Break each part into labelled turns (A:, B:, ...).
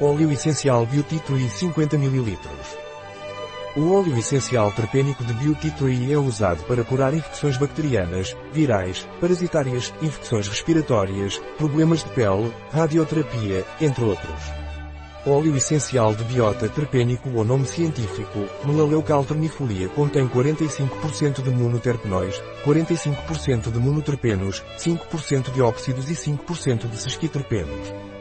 A: Óleo essencial Beauty Tree 50 ml. O óleo essencial terpênico de Beauty Tree é usado para curar infecções bacterianas, virais, parasitárias, infecções respiratórias, problemas de pele, radioterapia, entre outros. Óleo essencial de biota terpênico ou nome científico, Melaleucalternifolia contém 45% de monoterpenóis, 45% de monoterpenos, 5% de óxidos e 5% de sesquiterpenos.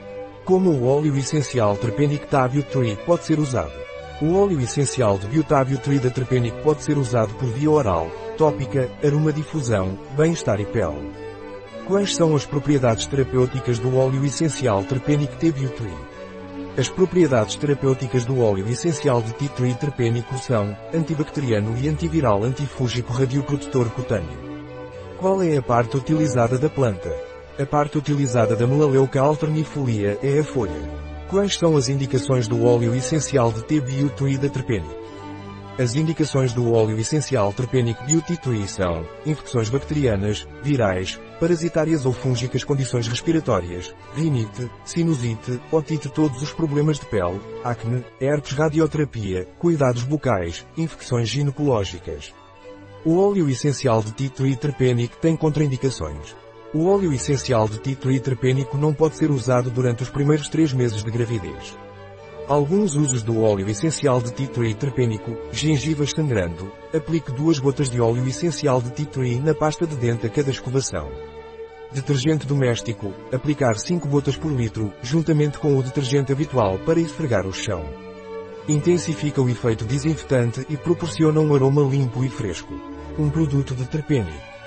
A: Como o óleo essencial terpênico da Tree pode ser usado? O óleo essencial de Butavio Tree da terpênico pode ser usado por via oral, tópica, aromadifusão, bem-estar e pele. Quais são as propriedades terapêuticas do óleo essencial terpênico T-Tree? As propriedades terapêuticas do óleo essencial de tea tree terpênico são antibacteriano e antiviral antifúngico radioprotetor cutâneo. Qual é a parte utilizada da planta? A parte utilizada da melaleuca alternifolia é a folha. Quais são as indicações do óleo essencial de T Beauty da terpênico? As indicações do óleo essencial terpênico Beauty Tree são infecções bacterianas, virais, parasitárias ou fúngicas condições respiratórias, rinite, sinusite, otite todos os problemas de pele, acne, herpes radioterapia, cuidados bucais, infecções ginecológicas. O óleo essencial de Tea Tree terpênico tem contraindicações. O óleo essencial de Tree terpênico não pode ser usado durante os primeiros três meses de gravidez. Alguns usos do óleo essencial de tea terpênico, gengivas sangrando, aplique duas gotas de óleo essencial de tea na pasta de dente a cada escovação. Detergente doméstico, aplicar 5 gotas por litro, juntamente com o detergente habitual para esfregar o chão. Intensifica o efeito desinfetante e proporciona um aroma limpo e fresco. Um produto de terpênico.